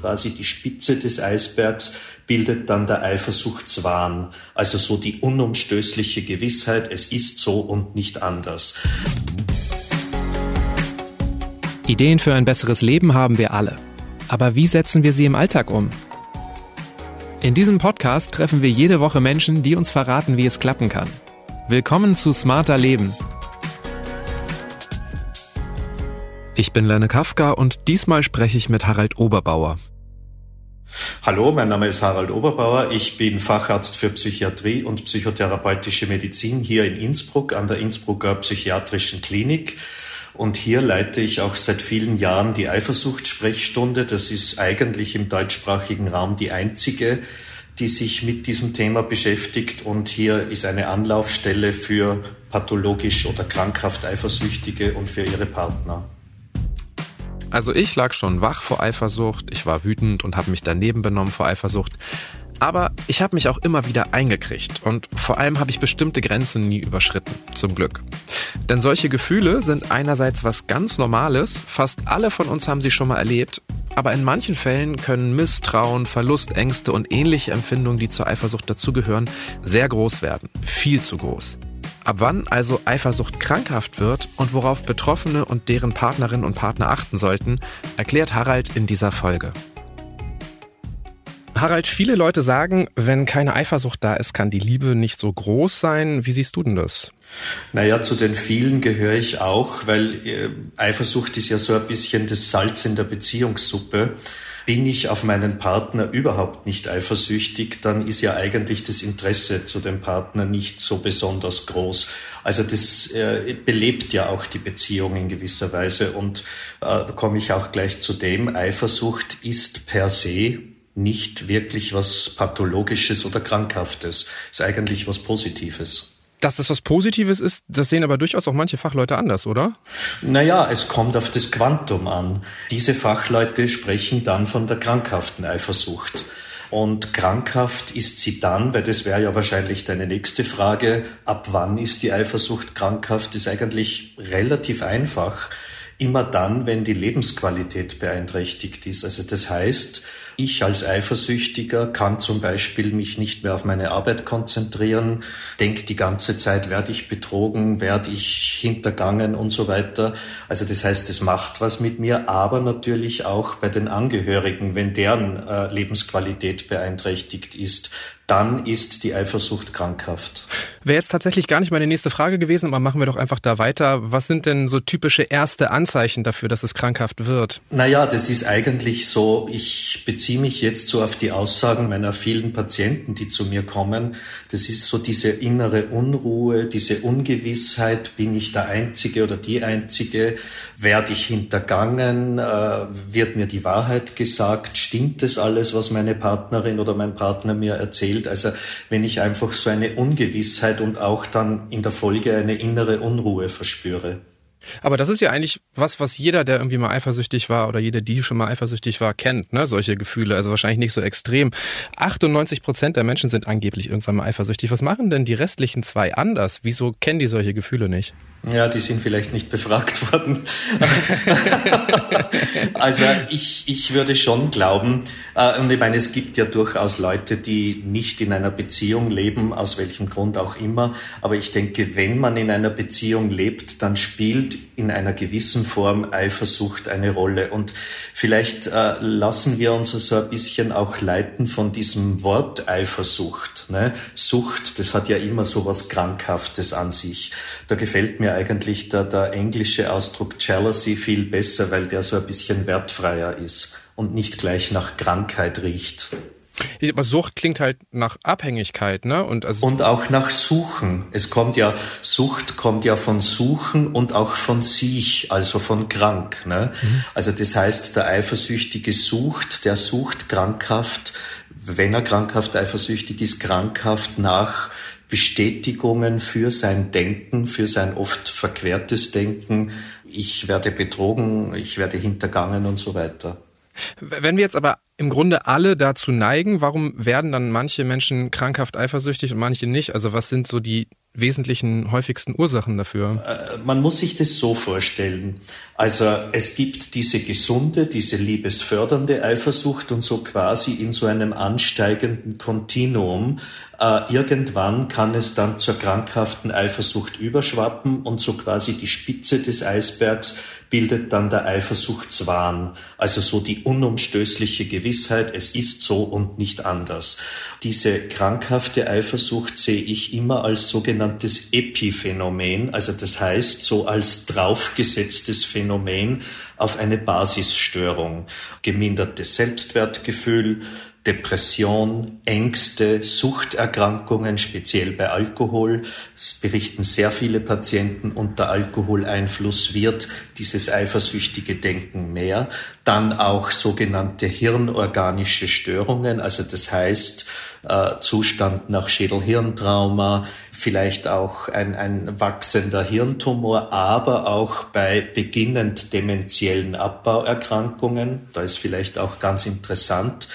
quasi die Spitze des Eisbergs bildet dann der Eifersuchtswahn, also so die unumstößliche Gewissheit, es ist so und nicht anders. Ideen für ein besseres Leben haben wir alle. Aber wie setzen wir sie im Alltag um? In diesem Podcast treffen wir jede Woche Menschen, die uns verraten, wie es klappen kann. Willkommen zu Smarter Leben. Ich bin Lenne Kafka und diesmal spreche ich mit Harald Oberbauer. Hallo, mein Name ist Harald Oberbauer. Ich bin Facharzt für Psychiatrie und psychotherapeutische Medizin hier in Innsbruck an der Innsbrucker Psychiatrischen Klinik. Und hier leite ich auch seit vielen Jahren die Eifersuchtssprechstunde. Das ist eigentlich im deutschsprachigen Raum die einzige, die sich mit diesem Thema beschäftigt. Und hier ist eine Anlaufstelle für pathologisch oder krankhaft Eifersüchtige und für ihre Partner. Also ich lag schon wach vor Eifersucht, ich war wütend und habe mich daneben benommen vor Eifersucht. Aber ich habe mich auch immer wieder eingekriegt und vor allem habe ich bestimmte Grenzen nie überschritten, zum Glück. Denn solche Gefühle sind einerseits was ganz Normales, fast alle von uns haben sie schon mal erlebt, aber in manchen Fällen können Misstrauen, Verlustängste und ähnliche Empfindungen, die zur Eifersucht dazugehören, sehr groß werden, viel zu groß. Ab wann also Eifersucht krankhaft wird und worauf Betroffene und deren Partnerinnen und Partner achten sollten, erklärt Harald in dieser Folge. Harald, viele Leute sagen, wenn keine Eifersucht da ist, kann die Liebe nicht so groß sein. Wie siehst du denn das? Naja, zu den vielen gehöre ich auch, weil äh, Eifersucht ist ja so ein bisschen das Salz in der Beziehungssuppe bin ich auf meinen Partner überhaupt nicht eifersüchtig, dann ist ja eigentlich das Interesse zu dem Partner nicht so besonders groß. Also das äh, belebt ja auch die Beziehung in gewisser Weise. Und äh, da komme ich auch gleich zu dem, Eifersucht ist per se nicht wirklich was Pathologisches oder Krankhaftes, ist eigentlich was Positives. Dass das was Positives ist, das sehen aber durchaus auch manche Fachleute anders, oder? Naja, es kommt auf das Quantum an. Diese Fachleute sprechen dann von der krankhaften Eifersucht. Und krankhaft ist sie dann, weil das wäre ja wahrscheinlich deine nächste Frage, ab wann ist die Eifersucht krankhaft, ist eigentlich relativ einfach. Immer dann, wenn die Lebensqualität beeinträchtigt ist. Also das heißt, ich als Eifersüchtiger kann zum Beispiel mich nicht mehr auf meine Arbeit konzentrieren, denke die ganze Zeit, werde ich betrogen, werde ich hintergangen und so weiter. Also das heißt, es macht was mit mir, aber natürlich auch bei den Angehörigen, wenn deren äh, Lebensqualität beeinträchtigt ist, dann ist die Eifersucht krankhaft. Wäre jetzt tatsächlich gar nicht meine nächste Frage gewesen, aber machen wir doch einfach da weiter. Was sind denn so typische erste Anzeichen dafür, dass es krankhaft wird? Naja, das ist eigentlich so, ich beziehe mich jetzt so auf die Aussagen meiner vielen Patienten, die zu mir kommen. Das ist so diese innere Unruhe, diese Ungewissheit, bin ich der Einzige oder die Einzige? Werde ich hintergangen? Äh, wird mir die Wahrheit gesagt? Stimmt das alles, was meine Partnerin oder mein Partner mir erzählt? Also wenn ich einfach so eine Ungewissheit und auch dann in der Folge eine innere Unruhe verspüre. Aber das ist ja eigentlich was, was jeder, der irgendwie mal eifersüchtig war oder jeder, die schon mal eifersüchtig war, kennt, ne? Solche Gefühle. Also wahrscheinlich nicht so extrem. 98 Prozent der Menschen sind angeblich irgendwann mal eifersüchtig. Was machen denn die restlichen zwei anders? Wieso kennen die solche Gefühle nicht? Ja, die sind vielleicht nicht befragt worden. also ich, ich würde schon glauben, äh, und ich meine, es gibt ja durchaus Leute, die nicht in einer Beziehung leben, aus welchem Grund auch immer. Aber ich denke, wenn man in einer Beziehung lebt, dann spielt in einer gewissen Form Eifersucht eine Rolle. Und vielleicht äh, lassen wir uns so ein bisschen auch leiten von diesem Wort Eifersucht. Ne? Sucht, das hat ja immer so was Krankhaftes an sich. Da gefällt mir eigentlich der, der englische Ausdruck Jealousy viel besser, weil der so ein bisschen wertfreier ist und nicht gleich nach Krankheit riecht. Aber Sucht klingt halt nach Abhängigkeit, ne? Und, also und auch nach Suchen. Es kommt ja, Sucht kommt ja von Suchen und auch von sich, also von krank. Ne? Mhm. Also das heißt, der Eifersüchtige sucht, der sucht krankhaft, wenn er krankhaft eifersüchtig ist, krankhaft nach Bestätigungen für sein Denken, für sein oft verquertes Denken. Ich werde betrogen, ich werde hintergangen und so weiter. Wenn wir jetzt aber im Grunde alle dazu neigen, warum werden dann manche Menschen krankhaft eifersüchtig und manche nicht? Also was sind so die wesentlichen, häufigsten Ursachen dafür? Äh, man muss sich das so vorstellen. Also es gibt diese gesunde, diese liebesfördernde Eifersucht und so quasi in so einem ansteigenden Kontinuum. Äh, irgendwann kann es dann zur krankhaften Eifersucht überschwappen und so quasi die Spitze des Eisbergs bildet dann der Eifersuchtswahn, also so die unumstößliche Gewissheit, es ist so und nicht anders. Diese krankhafte Eifersucht sehe ich immer als sogenanntes Epiphänomen, also das heißt so als draufgesetztes Phänomen auf eine Basisstörung, gemindertes Selbstwertgefühl, Depression, Ängste, Suchterkrankungen, speziell bei Alkohol. Es berichten sehr viele Patienten, unter Alkoholeinfluss wird dieses eifersüchtige Denken mehr. Dann auch sogenannte hirnorganische Störungen, also das heißt äh, Zustand nach Schädelhirntrauma, vielleicht auch ein, ein wachsender Hirntumor, aber auch bei beginnend dementiellen Abbauerkrankungen. Da ist vielleicht auch ganz interessant,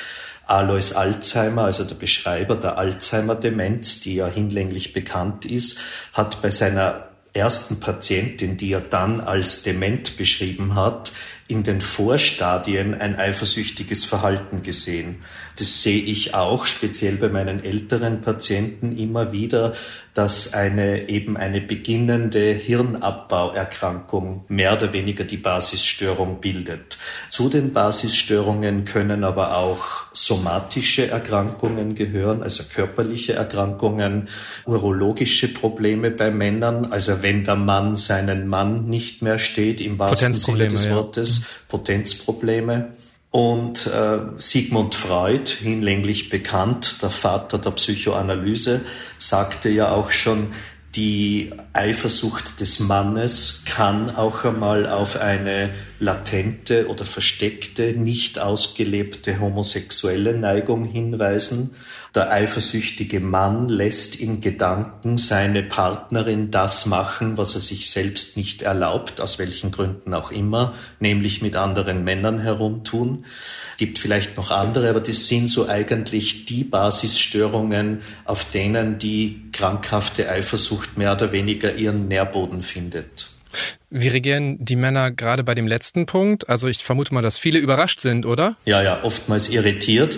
Alois Alzheimer, also der Beschreiber der Alzheimer-Demenz, die ja hinlänglich bekannt ist, hat bei seiner ersten Patientin, die er dann als dement beschrieben hat, in den Vorstadien ein eifersüchtiges Verhalten gesehen. Das sehe ich auch speziell bei meinen älteren Patienten immer wieder, dass eine eben eine beginnende Hirnabbauerkrankung mehr oder weniger die Basisstörung bildet. Zu den Basisstörungen können aber auch somatische Erkrankungen gehören, also körperliche Erkrankungen, urologische Probleme bei Männern, also wenn der Mann seinen Mann nicht mehr steht im wahrsten Sinne des Wortes, Potenzprobleme. Und äh, Sigmund Freud, hinlänglich bekannt, der Vater der Psychoanalyse, sagte ja auch schon, die Eifersucht des Mannes kann auch einmal auf eine latente oder versteckte, nicht ausgelebte homosexuelle Neigung hinweisen. Der eifersüchtige Mann lässt in Gedanken seine Partnerin das machen, was er sich selbst nicht erlaubt, aus welchen Gründen auch immer, nämlich mit anderen Männern herumtun. Gibt vielleicht noch andere, aber das sind so eigentlich die Basisstörungen, auf denen die krankhafte Eifersucht mehr oder weniger ihren Nährboden findet. Wie reagieren die Männer gerade bei dem letzten Punkt? Also ich vermute mal, dass viele überrascht sind, oder? Ja, ja, oftmals irritiert.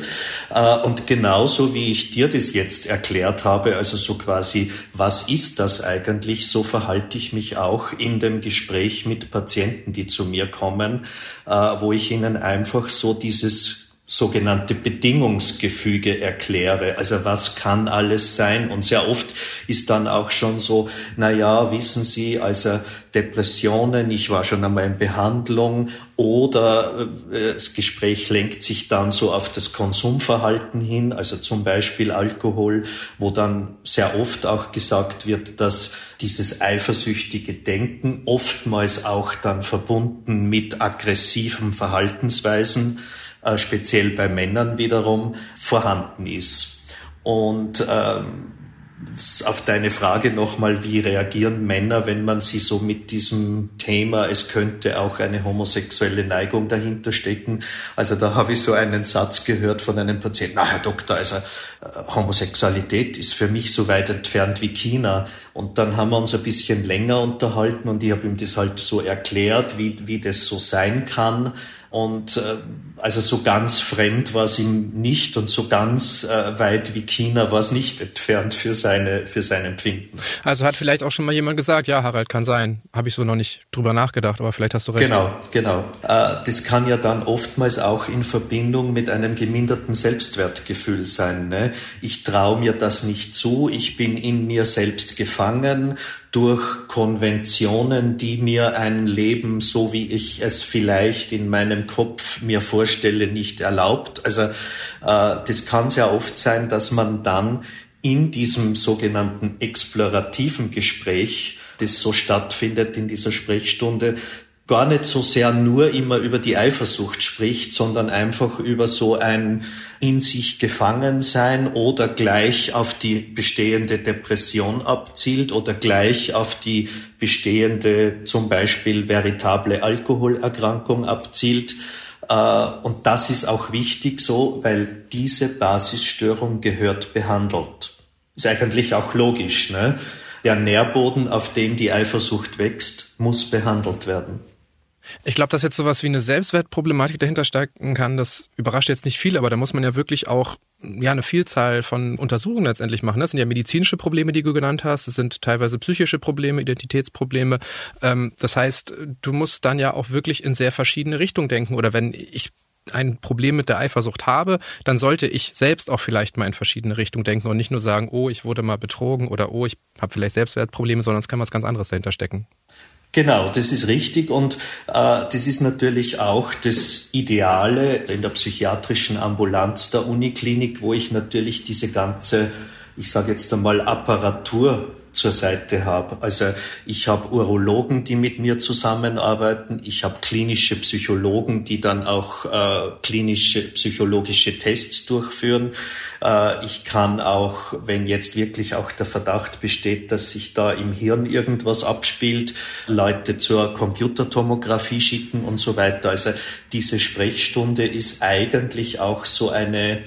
Äh, und genauso wie ich dir das jetzt erklärt habe, also so quasi, was ist das eigentlich, so verhalte ich mich auch in dem Gespräch mit Patienten, die zu mir kommen, äh, wo ich ihnen einfach so dieses sogenannte Bedingungsgefüge erkläre. Also was kann alles sein? Und sehr oft ist dann auch schon so, na ja, wissen Sie, also Depressionen, ich war schon einmal in Behandlung oder äh, das Gespräch lenkt sich dann so auf das Konsumverhalten hin, also zum Beispiel Alkohol, wo dann sehr oft auch gesagt wird, dass dieses eifersüchtige Denken oftmals auch dann verbunden mit aggressiven Verhaltensweisen äh, speziell bei Männern wiederum, vorhanden ist. Und ähm, auf deine Frage nochmal, wie reagieren Männer, wenn man sie so mit diesem Thema, es könnte auch eine homosexuelle Neigung dahinter stecken. Also da habe ich so einen Satz gehört von einem Patienten, na Herr Doktor, also äh, Homosexualität ist für mich so weit entfernt wie China. Und dann haben wir uns ein bisschen länger unterhalten und ich habe ihm das halt so erklärt, wie, wie das so sein kann. Und äh, also so ganz fremd war es ihm nicht und so ganz äh, weit wie China war es nicht entfernt für seine für sein Empfinden. Also hat vielleicht auch schon mal jemand gesagt, ja Harald kann sein. Habe ich so noch nicht drüber nachgedacht, aber vielleicht hast du recht. Genau, genau. Äh, das kann ja dann oftmals auch in Verbindung mit einem geminderten Selbstwertgefühl sein. Ne? Ich traue mir das nicht zu. Ich bin in mir selbst gefangen durch Konventionen, die mir ein Leben, so wie ich es vielleicht in meinem Kopf mir vorstelle, nicht erlaubt. Also äh, das kann sehr oft sein, dass man dann in diesem sogenannten explorativen Gespräch, das so stattfindet in dieser Sprechstunde, gar nicht so sehr nur immer über die Eifersucht spricht, sondern einfach über so ein in sich gefangen sein oder gleich auf die bestehende Depression abzielt oder gleich auf die bestehende zum Beispiel veritable Alkoholerkrankung abzielt. Äh, und das ist auch wichtig so, weil diese Basisstörung gehört behandelt. Ist eigentlich auch logisch. Ne? der Nährboden, auf dem die Eifersucht wächst, muss behandelt werden. Ich glaube, dass jetzt sowas wie eine Selbstwertproblematik dahinter stecken kann, das überrascht jetzt nicht viel, aber da muss man ja wirklich auch ja eine Vielzahl von Untersuchungen letztendlich machen. Das sind ja medizinische Probleme, die du genannt hast. Das sind teilweise psychische Probleme, Identitätsprobleme. Ähm, das heißt, du musst dann ja auch wirklich in sehr verschiedene Richtungen denken. Oder wenn ich ein Problem mit der Eifersucht habe, dann sollte ich selbst auch vielleicht mal in verschiedene Richtungen denken und nicht nur sagen, oh, ich wurde mal betrogen oder oh, ich habe vielleicht Selbstwertprobleme, sondern es kann was ganz anderes dahinter stecken. Genau, das ist richtig und äh, das ist natürlich auch das Ideale in der psychiatrischen Ambulanz der Uniklinik, wo ich natürlich diese ganze, ich sage jetzt einmal, Apparatur zur Seite habe. Also ich habe Urologen, die mit mir zusammenarbeiten. Ich habe klinische Psychologen, die dann auch äh, klinische psychologische Tests durchführen. Äh, ich kann auch, wenn jetzt wirklich auch der Verdacht besteht, dass sich da im Hirn irgendwas abspielt, Leute zur Computertomographie schicken und so weiter. Also diese Sprechstunde ist eigentlich auch so eine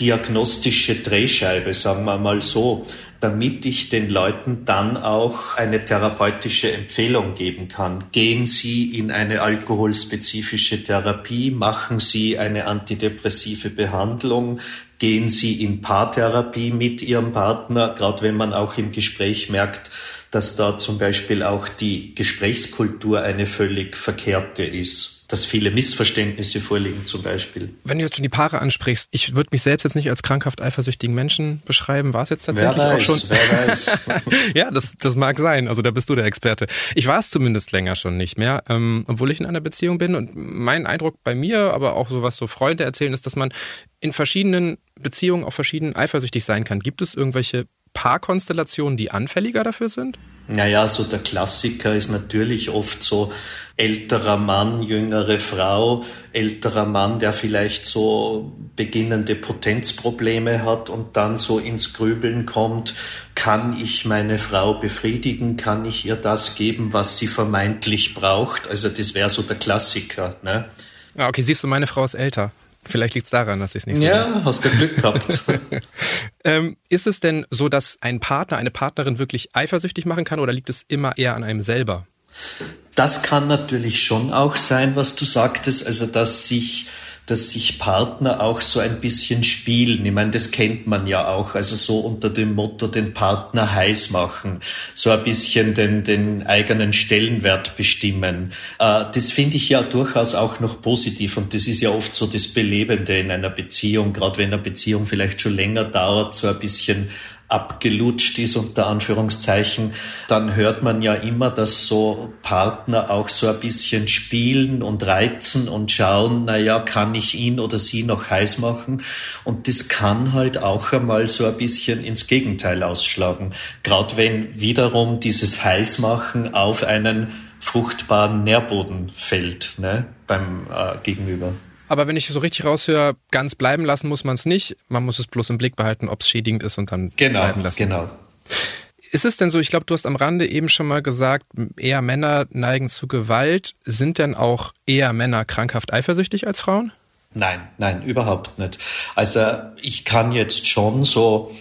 diagnostische Drehscheibe, sagen wir mal so damit ich den Leuten dann auch eine therapeutische Empfehlung geben kann. Gehen Sie in eine alkoholspezifische Therapie, machen Sie eine antidepressive Behandlung, gehen Sie in Paartherapie mit Ihrem Partner, gerade wenn man auch im Gespräch merkt, dass da zum Beispiel auch die Gesprächskultur eine völlig verkehrte ist dass viele Missverständnisse vorliegen zum Beispiel. Wenn du jetzt schon die Paare ansprichst, ich würde mich selbst jetzt nicht als krankhaft eifersüchtigen Menschen beschreiben. War es jetzt tatsächlich wer weiß, auch schon? Wer weiß. ja, das, das mag sein. Also da bist du der Experte. Ich war es zumindest länger schon nicht mehr, ähm, obwohl ich in einer Beziehung bin. Und mein Eindruck bei mir, aber auch so was so Freunde erzählen, ist, dass man in verschiedenen Beziehungen auch verschieden eifersüchtig sein kann. Gibt es irgendwelche Paarkonstellationen, die anfälliger dafür sind? Naja, so der Klassiker ist natürlich oft so älterer Mann, jüngere Frau, älterer Mann, der vielleicht so beginnende Potenzprobleme hat und dann so ins Grübeln kommt, kann ich meine Frau befriedigen, kann ich ihr das geben, was sie vermeintlich braucht? Also das wäre so der Klassiker. Ne? Ja, okay, siehst du, meine Frau ist älter. Vielleicht liegt es daran, dass ich es nicht so Ja, bin. hast du Glück gehabt. ähm, ist es denn so, dass ein Partner, eine Partnerin wirklich eifersüchtig machen kann oder liegt es immer eher an einem selber? Das kann natürlich schon auch sein, was du sagtest, also dass sich dass sich Partner auch so ein bisschen spielen. Ich meine, das kennt man ja auch. Also so unter dem Motto den Partner heiß machen, so ein bisschen den, den eigenen Stellenwert bestimmen. Äh, das finde ich ja durchaus auch noch positiv und das ist ja oft so das Belebende in einer Beziehung, gerade wenn eine Beziehung vielleicht schon länger dauert, so ein bisschen abgelutscht ist, unter Anführungszeichen, dann hört man ja immer, dass so Partner auch so ein bisschen spielen und reizen und schauen, na ja, kann ich ihn oder sie noch heiß machen? Und das kann halt auch einmal so ein bisschen ins Gegenteil ausschlagen. Gerade wenn wiederum dieses Heißmachen auf einen fruchtbaren Nährboden fällt, ne, beim äh, Gegenüber. Aber wenn ich so richtig raushöre, ganz bleiben lassen muss man es nicht. Man muss es bloß im Blick behalten, ob es schädigend ist und dann genau, bleiben lassen. Genau. Ist es denn so, ich glaube, du hast am Rande eben schon mal gesagt, eher Männer neigen zu Gewalt. Sind denn auch eher Männer krankhaft eifersüchtig als Frauen? Nein, nein, überhaupt nicht. Also ich kann jetzt schon so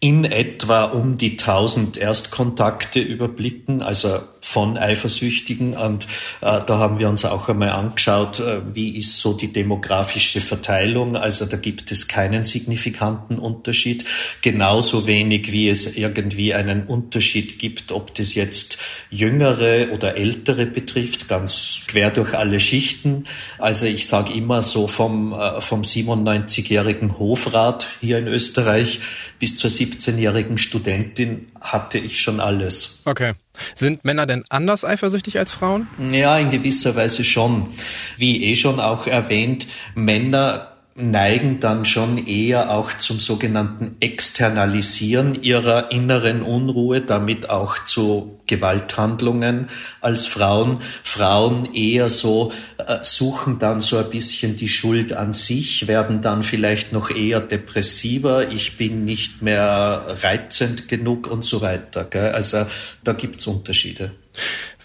in etwa um die 1000 Erstkontakte überblicken, also von Eifersüchtigen. Und äh, da haben wir uns auch einmal angeschaut, äh, wie ist so die demografische Verteilung. Also da gibt es keinen signifikanten Unterschied. Genauso wenig wie es irgendwie einen Unterschied gibt, ob das jetzt jüngere oder ältere betrifft, ganz quer durch alle Schichten. Also ich sage immer so vom, äh, vom 97-jährigen Hofrat hier in Österreich bis zur 17-jährigen Studentin hatte ich schon alles. Okay. Sind Männer denn anders eifersüchtig als Frauen? Ja, in gewisser Weise schon. Wie eh schon auch erwähnt, Männer neigen dann schon eher auch zum sogenannten Externalisieren ihrer inneren Unruhe, damit auch zu Gewalthandlungen als Frauen. Frauen eher so äh, suchen dann so ein bisschen die Schuld an sich, werden dann vielleicht noch eher depressiver, ich bin nicht mehr reizend genug und so weiter. Gell? Also da gibt's Unterschiede.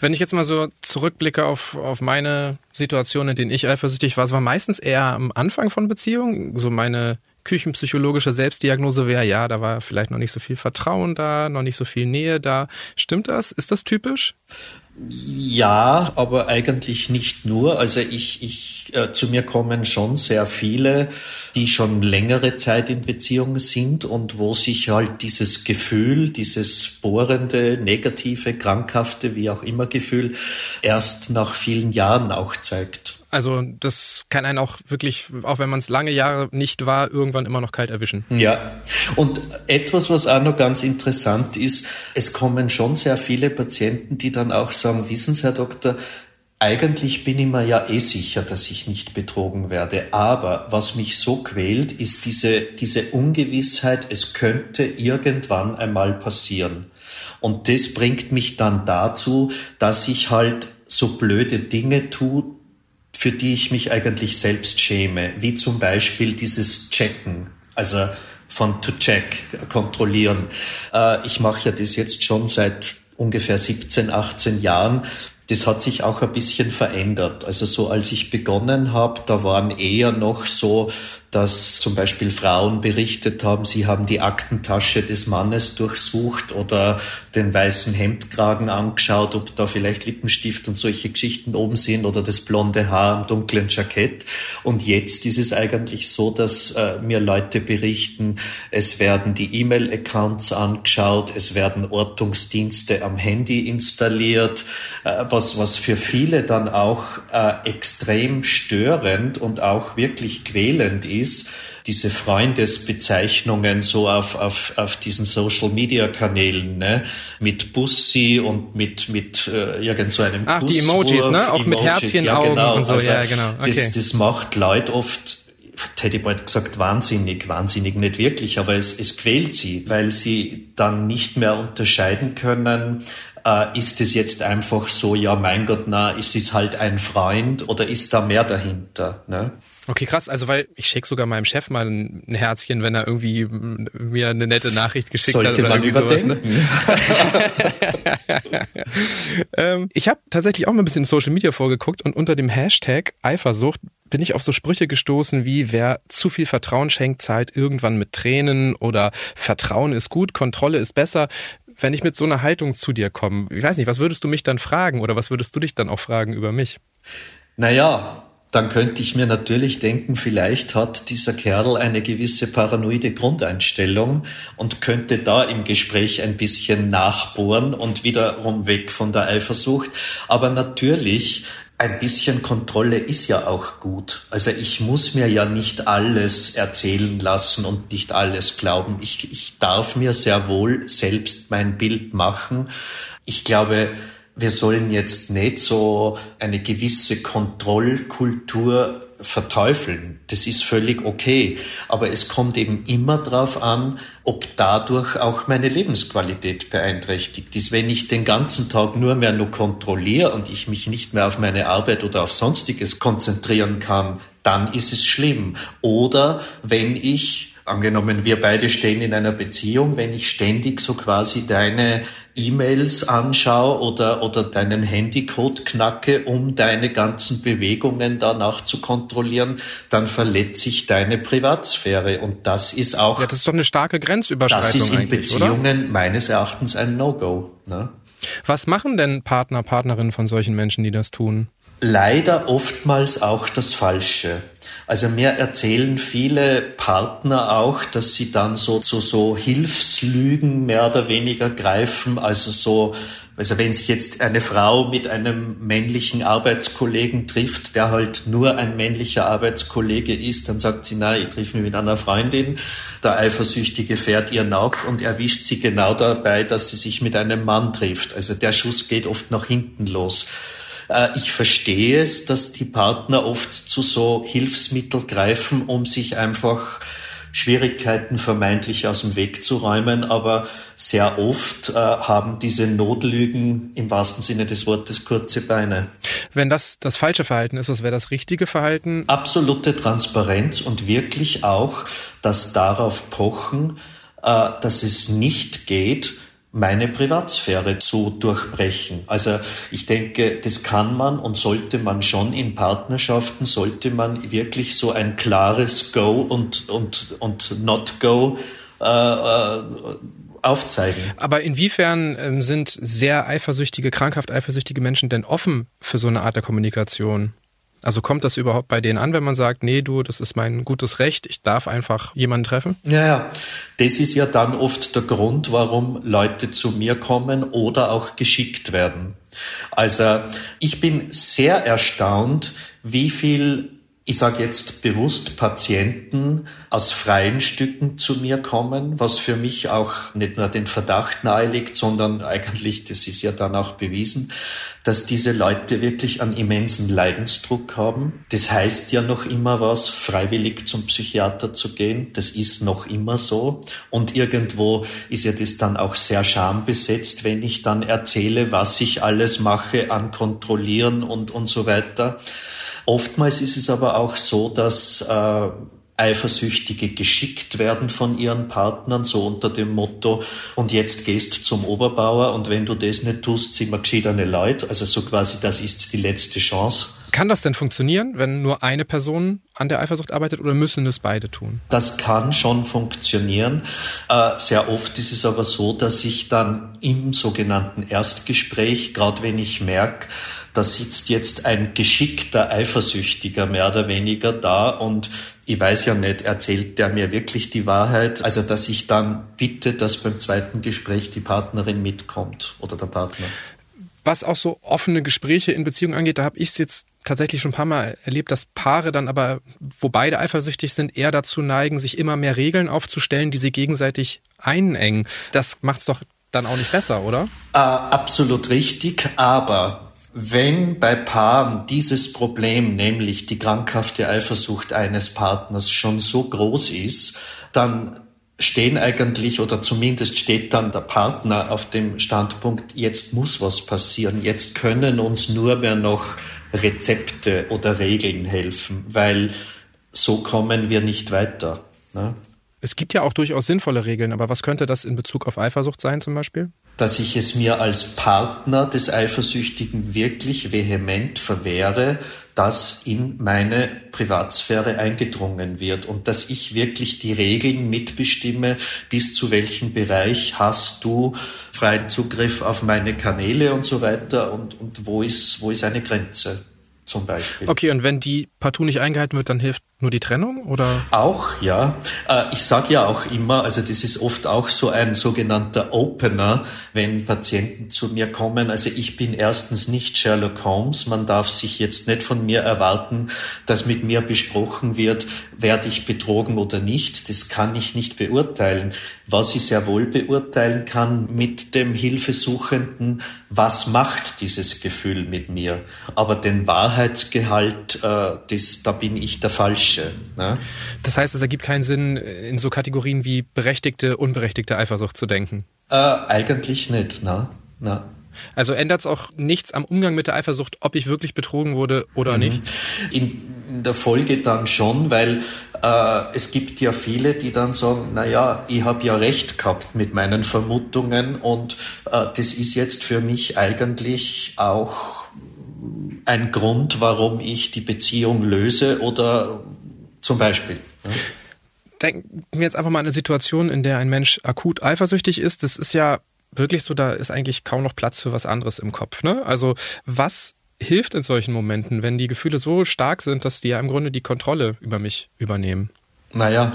Wenn ich jetzt mal so zurückblicke auf, auf meine Situation, in denen ich eifersüchtig war, es war meistens eher am Anfang von Beziehungen. So meine küchenpsychologische Selbstdiagnose wäre, ja, da war vielleicht noch nicht so viel Vertrauen da, noch nicht so viel Nähe da. Stimmt das? Ist das typisch? Ja, aber eigentlich nicht nur. Also ich, ich äh, zu mir kommen schon sehr viele, die schon längere Zeit in Beziehungen sind und wo sich halt dieses Gefühl, dieses bohrende, negative, krankhafte, wie auch immer Gefühl erst nach vielen Jahren auch zeigt. Also das kann einen auch wirklich, auch wenn man es lange Jahre nicht war, irgendwann immer noch kalt erwischen. Ja, und etwas, was auch noch ganz interessant ist, es kommen schon sehr viele Patienten, die dann auch sagen, wissen Sie, Herr Doktor, eigentlich bin ich mir ja eh sicher, dass ich nicht betrogen werde. Aber was mich so quält, ist diese, diese Ungewissheit, es könnte irgendwann einmal passieren. Und das bringt mich dann dazu, dass ich halt so blöde Dinge tue, für die ich mich eigentlich selbst schäme, wie zum Beispiel dieses Checken, also von to check, kontrollieren. Äh, ich mache ja das jetzt schon seit ungefähr 17, 18 Jahren. Das hat sich auch ein bisschen verändert. Also so als ich begonnen habe, da waren eher noch so dass zum Beispiel Frauen berichtet haben, sie haben die Aktentasche des Mannes durchsucht oder den weißen Hemdkragen angeschaut, ob da vielleicht Lippenstift und solche Geschichten oben sind oder das blonde Haar am dunklen Jackett. Und jetzt ist es eigentlich so, dass äh, mir Leute berichten, es werden die E-Mail-Accounts angeschaut, es werden Ortungsdienste am Handy installiert, äh, was, was für viele dann auch äh, extrem störend und auch wirklich quälend ist ist, diese Freundesbezeichnungen so auf, auf, auf diesen Social-Media-Kanälen, ne? mit Bussi und mit, mit äh, irgend so einem Ach, die Emojis, ne? Auch Emojis, mit Herzchen, ja, genau. und so, also, ja, genau. Okay. Das, das macht Leute oft hätte ich bald gesagt, wahnsinnig, wahnsinnig nicht wirklich, aber es, es quält sie, weil sie dann nicht mehr unterscheiden können, äh, ist es jetzt einfach so, ja, mein Gott, na, ist es halt ein Freund oder ist da mehr dahinter? Ne? Okay, krass. Also, weil ich schicke sogar meinem Chef mal ein Herzchen, wenn er irgendwie mir eine nette Nachricht geschickt Sollte hat. Sollte man überdenken. Sowas, ne? ähm, ich habe tatsächlich auch mal ein bisschen in Social Media vorgeguckt und unter dem Hashtag Eifersucht bin ich auf so Sprüche gestoßen wie, wer zu viel Vertrauen schenkt, zahlt irgendwann mit Tränen oder Vertrauen ist gut, Kontrolle ist besser. Wenn ich mit so einer Haltung zu dir komme, ich weiß nicht, was würdest du mich dann fragen oder was würdest du dich dann auch fragen über mich? Naja, dann könnte ich mir natürlich denken, vielleicht hat dieser Kerl eine gewisse paranoide Grundeinstellung und könnte da im Gespräch ein bisschen nachbohren und wiederum weg von der Eifersucht. Aber natürlich, ein bisschen Kontrolle ist ja auch gut. Also ich muss mir ja nicht alles erzählen lassen und nicht alles glauben. Ich, ich darf mir sehr wohl selbst mein Bild machen. Ich glaube, wir sollen jetzt nicht so eine gewisse Kontrollkultur verteufeln. Das ist völlig okay. Aber es kommt eben immer darauf an, ob dadurch auch meine Lebensqualität beeinträchtigt ist. Wenn ich den ganzen Tag nur mehr nur kontrolliere und ich mich nicht mehr auf meine Arbeit oder auf Sonstiges konzentrieren kann, dann ist es schlimm. Oder wenn ich Angenommen, wir beide stehen in einer Beziehung, wenn ich ständig so quasi deine E-Mails anschaue oder, oder deinen Handycode knacke, um deine ganzen Bewegungen danach zu kontrollieren, dann verletze ich deine Privatsphäre. Und das ist auch. Ja, das ist doch eine starke Grenzüberschreitung. Das ist in Beziehungen oder? meines Erachtens ein No-Go. Ne? Was machen denn Partner, Partnerinnen von solchen Menschen, die das tun? Leider oftmals auch das Falsche. Also mir erzählen viele Partner auch, dass sie dann so zu so, Hilfslügen mehr oder weniger greifen. Also so, also wenn sich jetzt eine Frau mit einem männlichen Arbeitskollegen trifft, der halt nur ein männlicher Arbeitskollege ist, dann sagt sie, na, ich treffe mich mit einer Freundin. Der Eifersüchtige fährt ihr nach und erwischt sie genau dabei, dass sie sich mit einem Mann trifft. Also der Schuss geht oft nach hinten los. Äh, ich verstehe es, dass die Partner oft zu so Hilfsmittel greifen, um sich einfach Schwierigkeiten vermeintlich aus dem Weg zu räumen, aber sehr oft äh, haben diese Notlügen im wahrsten Sinne des Wortes kurze Beine. Wenn das das falsche Verhalten ist, was wäre das richtige Verhalten? Absolute Transparenz und wirklich auch das darauf pochen, äh, dass es nicht geht, meine Privatsphäre zu durchbrechen. Also ich denke, das kann man und sollte man schon in Partnerschaften, sollte man wirklich so ein klares Go und, und, und Not Go äh, äh, aufzeigen. Aber inwiefern ähm, sind sehr eifersüchtige, krankhaft eifersüchtige Menschen denn offen für so eine Art der Kommunikation? Also kommt das überhaupt bei denen an, wenn man sagt, nee, du, das ist mein gutes Recht, ich darf einfach jemanden treffen? Ja, ja. Das ist ja dann oft der Grund, warum Leute zu mir kommen oder auch geschickt werden. Also ich bin sehr erstaunt, wie viel ich sage jetzt bewusst Patienten aus freien Stücken zu mir kommen, was für mich auch nicht nur den Verdacht nahelegt, sondern eigentlich, das ist ja dann auch bewiesen, dass diese Leute wirklich einen immensen Leidensdruck haben. Das heißt ja noch immer was, freiwillig zum Psychiater zu gehen. Das ist noch immer so. Und irgendwo ist ja das dann auch sehr schambesetzt, wenn ich dann erzähle, was ich alles mache an Kontrollieren und, und so weiter. Oftmals ist es aber auch so, dass äh, Eifersüchtige geschickt werden von ihren Partnern, so unter dem Motto, und jetzt gehst zum Oberbauer und wenn du das nicht tust, sind wir geschiedene Leute. Also so quasi, das ist die letzte Chance. Kann das denn funktionieren, wenn nur eine Person an der Eifersucht arbeitet oder müssen es beide tun? Das kann schon funktionieren. Äh, sehr oft ist es aber so, dass ich dann im sogenannten Erstgespräch, gerade wenn ich merke, da sitzt jetzt ein geschickter Eifersüchtiger mehr oder weniger da und ich weiß ja nicht, erzählt der mir wirklich die Wahrheit? Also, dass ich dann bitte, dass beim zweiten Gespräch die Partnerin mitkommt oder der Partner. Was auch so offene Gespräche in Beziehungen angeht, da habe ich es jetzt tatsächlich schon ein paar Mal erlebt, dass Paare dann aber, wo beide eifersüchtig sind, eher dazu neigen, sich immer mehr Regeln aufzustellen, die sie gegenseitig einengen. Das macht es doch dann auch nicht besser, oder? Äh, absolut richtig, aber wenn bei Paaren dieses Problem, nämlich die krankhafte Eifersucht eines Partners, schon so groß ist, dann stehen eigentlich oder zumindest steht dann der Partner auf dem Standpunkt, jetzt muss was passieren, jetzt können uns nur mehr noch Rezepte oder Regeln helfen, weil so kommen wir nicht weiter. Ne? Es gibt ja auch durchaus sinnvolle Regeln, aber was könnte das in Bezug auf Eifersucht sein zum Beispiel? dass ich es mir als Partner des Eifersüchtigen wirklich vehement verwehre, dass in meine Privatsphäre eingedrungen wird und dass ich wirklich die Regeln mitbestimme, bis zu welchem Bereich hast du freien Zugriff auf meine Kanäle und so weiter und, und wo ist, wo ist eine Grenze zum Beispiel. Okay, und wenn die partout nicht eingehalten wird, dann hilft nur die Trennung oder? Auch, ja. Äh, ich sage ja auch immer, also das ist oft auch so ein sogenannter Opener, wenn Patienten zu mir kommen. Also ich bin erstens nicht Sherlock Holmes. Man darf sich jetzt nicht von mir erwarten, dass mit mir besprochen wird, werde ich betrogen oder nicht. Das kann ich nicht beurteilen. Was ich sehr wohl beurteilen kann mit dem Hilfesuchenden, was macht dieses Gefühl mit mir? Aber den Wahrheitsgehalt, äh, das, da bin ich der Falsche. Ne? Das heißt, es ergibt keinen Sinn, in so Kategorien wie berechtigte, unberechtigte Eifersucht zu denken? Äh, eigentlich nicht, ne? Na. Also ändert es auch nichts am Umgang mit der Eifersucht, ob ich wirklich betrogen wurde oder mhm. nicht? In, in, der Folge dann schon, weil äh, es gibt ja viele, die dann sagen, na ja, ich habe ja recht gehabt mit meinen Vermutungen und äh, das ist jetzt für mich eigentlich auch ein Grund, warum ich die Beziehung löse oder zum Beispiel. Ja. Denken wir jetzt einfach mal an eine Situation, in der ein Mensch akut eifersüchtig ist. Das ist ja wirklich so, da ist eigentlich kaum noch Platz für was anderes im Kopf. Ne? Also was hilft in solchen Momenten, wenn die Gefühle so stark sind, dass die ja im Grunde die Kontrolle über mich übernehmen? Naja,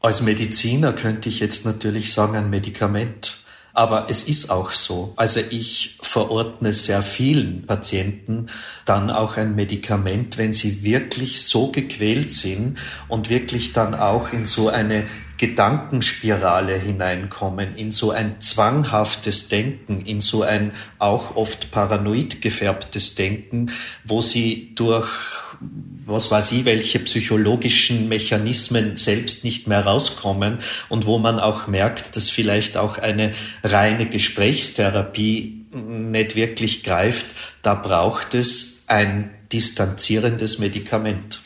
als Mediziner könnte ich jetzt natürlich sagen, ein Medikament. Aber es ist auch so. Also ich verordne sehr vielen Patienten dann auch ein Medikament, wenn sie wirklich so gequält sind und wirklich dann auch in so eine Gedankenspirale hineinkommen, in so ein zwanghaftes Denken, in so ein auch oft paranoid gefärbtes Denken, wo sie durch was weiß ich, welche psychologischen Mechanismen selbst nicht mehr rauskommen und wo man auch merkt, dass vielleicht auch eine reine Gesprächstherapie nicht wirklich greift, da braucht es ein distanzierendes Medikament.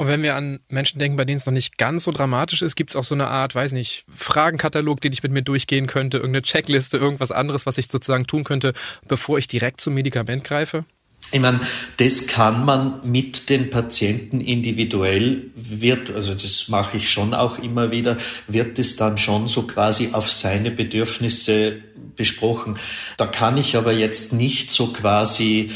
Und wenn wir an Menschen denken, bei denen es noch nicht ganz so dramatisch ist, gibt es auch so eine Art, weiß nicht, Fragenkatalog, den ich mit mir durchgehen könnte, irgendeine Checkliste, irgendwas anderes, was ich sozusagen tun könnte, bevor ich direkt zum Medikament greife? Ich meine, das kann man mit den Patienten individuell wird, also das mache ich schon auch immer wieder, wird es dann schon so quasi auf seine Bedürfnisse besprochen. Da kann ich aber jetzt nicht so quasi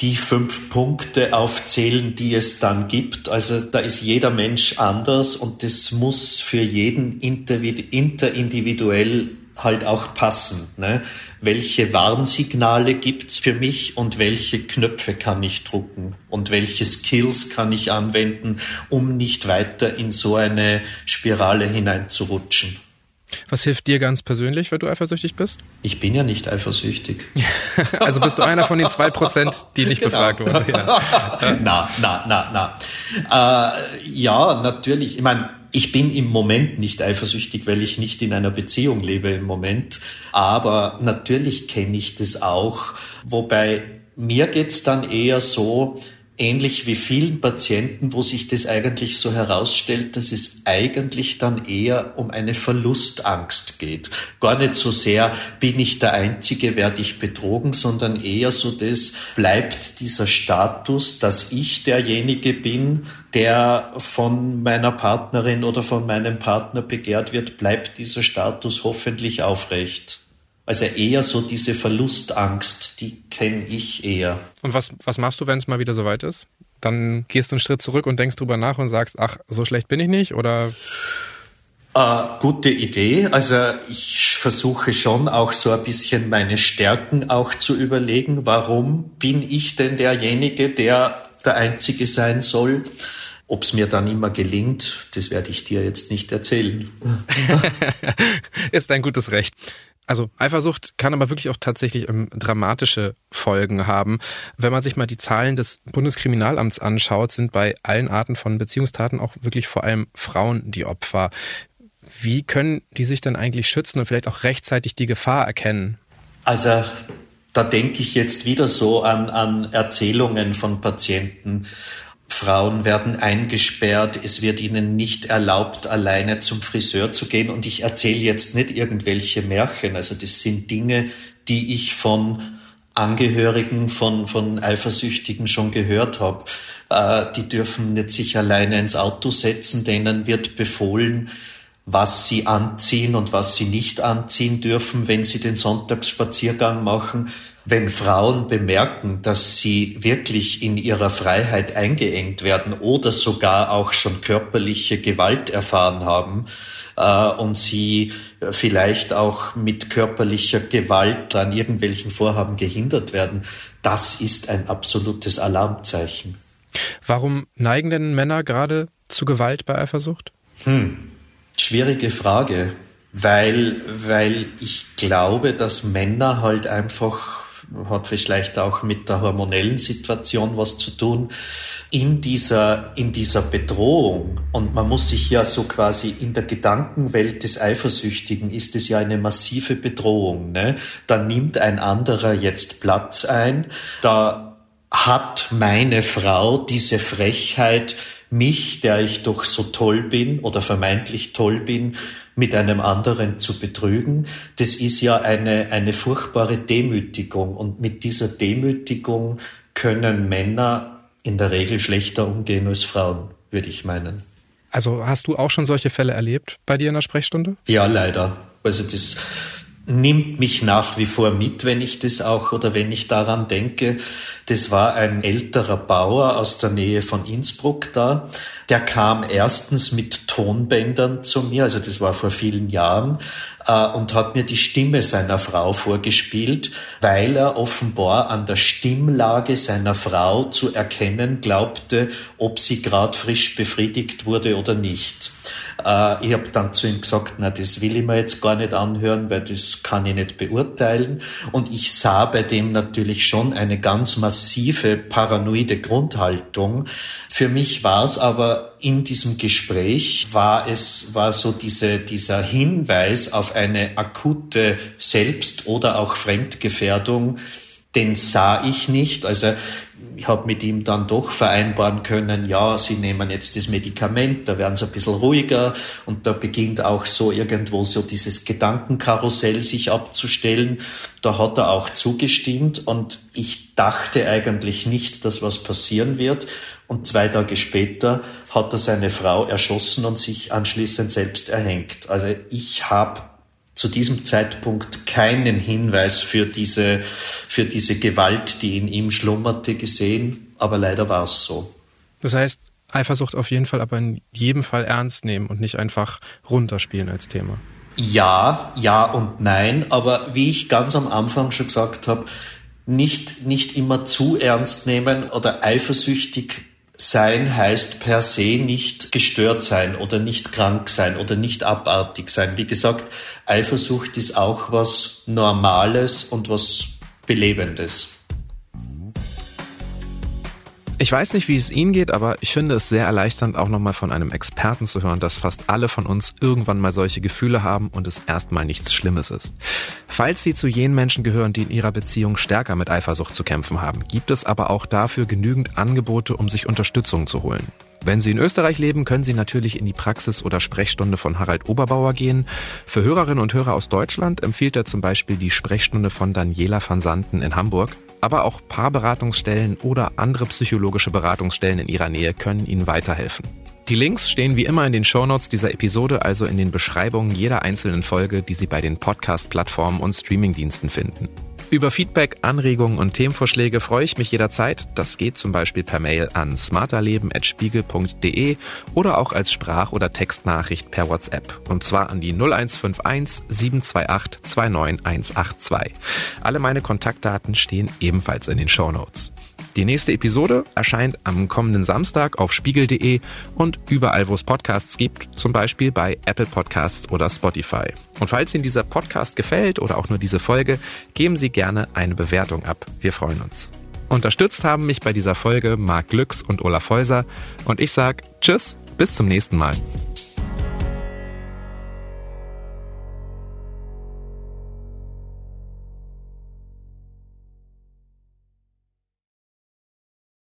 die fünf Punkte aufzählen, die es dann gibt. Also da ist jeder Mensch anders und das muss für jeden interindividuell halt auch passen. Ne? Welche Warnsignale gibt's für mich und welche Knöpfe kann ich drucken und welche Skills kann ich anwenden, um nicht weiter in so eine Spirale hineinzurutschen. Was hilft dir ganz persönlich, weil du eifersüchtig bist? Ich bin ja nicht eifersüchtig. also bist du einer von den zwei Prozent, die nicht genau. befragt wurden. Ja. na, na, na, na. Äh, ja, natürlich. Ich meine, ich bin im Moment nicht eifersüchtig, weil ich nicht in einer Beziehung lebe im Moment. Aber natürlich kenne ich das auch. Wobei mir geht's dann eher so, ähnlich wie vielen Patienten, wo sich das eigentlich so herausstellt, dass es eigentlich dann eher um eine Verlustangst geht. Gar nicht so sehr, bin ich der Einzige, werde ich betrogen, sondern eher so das, bleibt dieser Status, dass ich derjenige bin, der von meiner Partnerin oder von meinem Partner begehrt wird, bleibt dieser Status hoffentlich aufrecht. Also eher so diese Verlustangst, die kenne ich eher. Und was, was machst du, wenn es mal wieder soweit ist? Dann gehst du einen Schritt zurück und denkst drüber nach und sagst, ach, so schlecht bin ich nicht oder? Äh, gute Idee. Also ich versuche schon auch so ein bisschen meine Stärken auch zu überlegen. Warum bin ich denn derjenige, der der Einzige sein soll? Ob es mir dann immer gelingt, das werde ich dir jetzt nicht erzählen. Ist ein gutes Recht. Also Eifersucht kann aber wirklich auch tatsächlich ähm, dramatische Folgen haben. Wenn man sich mal die Zahlen des Bundeskriminalamts anschaut, sind bei allen Arten von Beziehungstaten auch wirklich vor allem Frauen die Opfer. Wie können die sich dann eigentlich schützen und vielleicht auch rechtzeitig die Gefahr erkennen? Also da denke ich jetzt wieder so an, an Erzählungen von Patienten Frauen werden eingesperrt, es wird ihnen nicht erlaubt, alleine zum Friseur zu gehen. Und ich erzähle jetzt nicht irgendwelche Märchen. Also das sind Dinge, die ich von Angehörigen von, von Eifersüchtigen schon gehört habe. Äh, die dürfen nicht sich alleine ins Auto setzen, denen wird befohlen, was sie anziehen und was sie nicht anziehen dürfen, wenn sie den Sonntagsspaziergang machen wenn Frauen bemerken, dass sie wirklich in ihrer Freiheit eingeengt werden oder sogar auch schon körperliche Gewalt erfahren haben äh, und sie vielleicht auch mit körperlicher Gewalt an irgendwelchen Vorhaben gehindert werden, das ist ein absolutes Alarmzeichen. Warum neigen denn Männer gerade zu Gewalt bei Eifersucht? Hm, schwierige Frage, weil, weil ich glaube, dass Männer halt einfach hat vielleicht auch mit der hormonellen Situation was zu tun, in dieser, in dieser Bedrohung. Und man muss sich ja so quasi in der Gedankenwelt des Eifersüchtigen ist es ja eine massive Bedrohung. Ne? Da nimmt ein anderer jetzt Platz ein, da hat meine Frau diese Frechheit, mich, der ich doch so toll bin oder vermeintlich toll bin, mit einem anderen zu betrügen, das ist ja eine, eine furchtbare Demütigung. Und mit dieser Demütigung können Männer in der Regel schlechter umgehen als Frauen, würde ich meinen. Also hast du auch schon solche Fälle erlebt bei dir in der Sprechstunde? Ja, leider. Also das nimmt mich nach wie vor mit, wenn ich das auch oder wenn ich daran denke. Das war ein älterer Bauer aus der Nähe von Innsbruck da. Der kam erstens mit Tonbändern zu mir, also das war vor vielen Jahren, äh, und hat mir die Stimme seiner Frau vorgespielt, weil er offenbar an der Stimmlage seiner Frau zu erkennen glaubte, ob sie gerade frisch befriedigt wurde oder nicht. Äh, ich habe dann zu ihm gesagt, na, das will ich mir jetzt gar nicht anhören, weil das kann ich nicht beurteilen. Und ich sah bei dem natürlich schon eine ganz massive paranoide Grundhaltung. Für mich war es aber in diesem Gespräch war es, war so diese, dieser Hinweis auf eine akute Selbst- oder auch Fremdgefährdung, den sah ich nicht. Also ich habe mit ihm dann doch vereinbaren können, ja, sie nehmen jetzt das Medikament, da werden sie ein bisschen ruhiger und da beginnt auch so irgendwo so dieses Gedankenkarussell sich abzustellen. Da hat er auch zugestimmt und ich dachte eigentlich nicht, dass was passieren wird. Und zwei Tage später hat er seine Frau erschossen und sich anschließend selbst erhängt. Also ich habe zu diesem Zeitpunkt keinen Hinweis für diese, für diese Gewalt, die in ihm schlummerte, gesehen, aber leider war es so. Das heißt, Eifersucht auf jeden Fall, aber in jedem Fall ernst nehmen und nicht einfach runterspielen als Thema. Ja, ja und nein, aber wie ich ganz am Anfang schon gesagt habe, nicht, nicht immer zu ernst nehmen oder eifersüchtig sein heißt per se nicht gestört sein oder nicht krank sein oder nicht abartig sein. Wie gesagt, Eifersucht ist auch was Normales und was Belebendes. Ich weiß nicht, wie es Ihnen geht, aber ich finde es sehr erleichternd, auch nochmal von einem Experten zu hören, dass fast alle von uns irgendwann mal solche Gefühle haben und es erstmal nichts Schlimmes ist. Falls Sie zu jenen Menschen gehören, die in ihrer Beziehung stärker mit Eifersucht zu kämpfen haben, gibt es aber auch dafür genügend Angebote, um sich Unterstützung zu holen. Wenn Sie in Österreich leben, können Sie natürlich in die Praxis oder Sprechstunde von Harald Oberbauer gehen. Für Hörerinnen und Hörer aus Deutschland empfiehlt er zum Beispiel die Sprechstunde von Daniela van Santen in Hamburg. Aber auch Paarberatungsstellen oder andere psychologische Beratungsstellen in Ihrer Nähe können Ihnen weiterhelfen. Die Links stehen wie immer in den Shownotes dieser Episode, also in den Beschreibungen jeder einzelnen Folge, die Sie bei den Podcast-Plattformen und Streamingdiensten finden. Über Feedback, Anregungen und Themenvorschläge freue ich mich jederzeit. Das geht zum Beispiel per Mail an smarterleben.spiegel.de oder auch als Sprach- oder Textnachricht per WhatsApp. Und zwar an die 0151 728 29182. Alle meine Kontaktdaten stehen ebenfalls in den Show Notes. Die nächste Episode erscheint am kommenden Samstag auf spiegel.de und überall, wo es Podcasts gibt, zum Beispiel bei Apple Podcasts oder Spotify. Und falls Ihnen dieser Podcast gefällt oder auch nur diese Folge, geben Sie gerne eine Bewertung ab. Wir freuen uns. Unterstützt haben mich bei dieser Folge Marc Glücks und Olaf Häuser und ich sage Tschüss, bis zum nächsten Mal.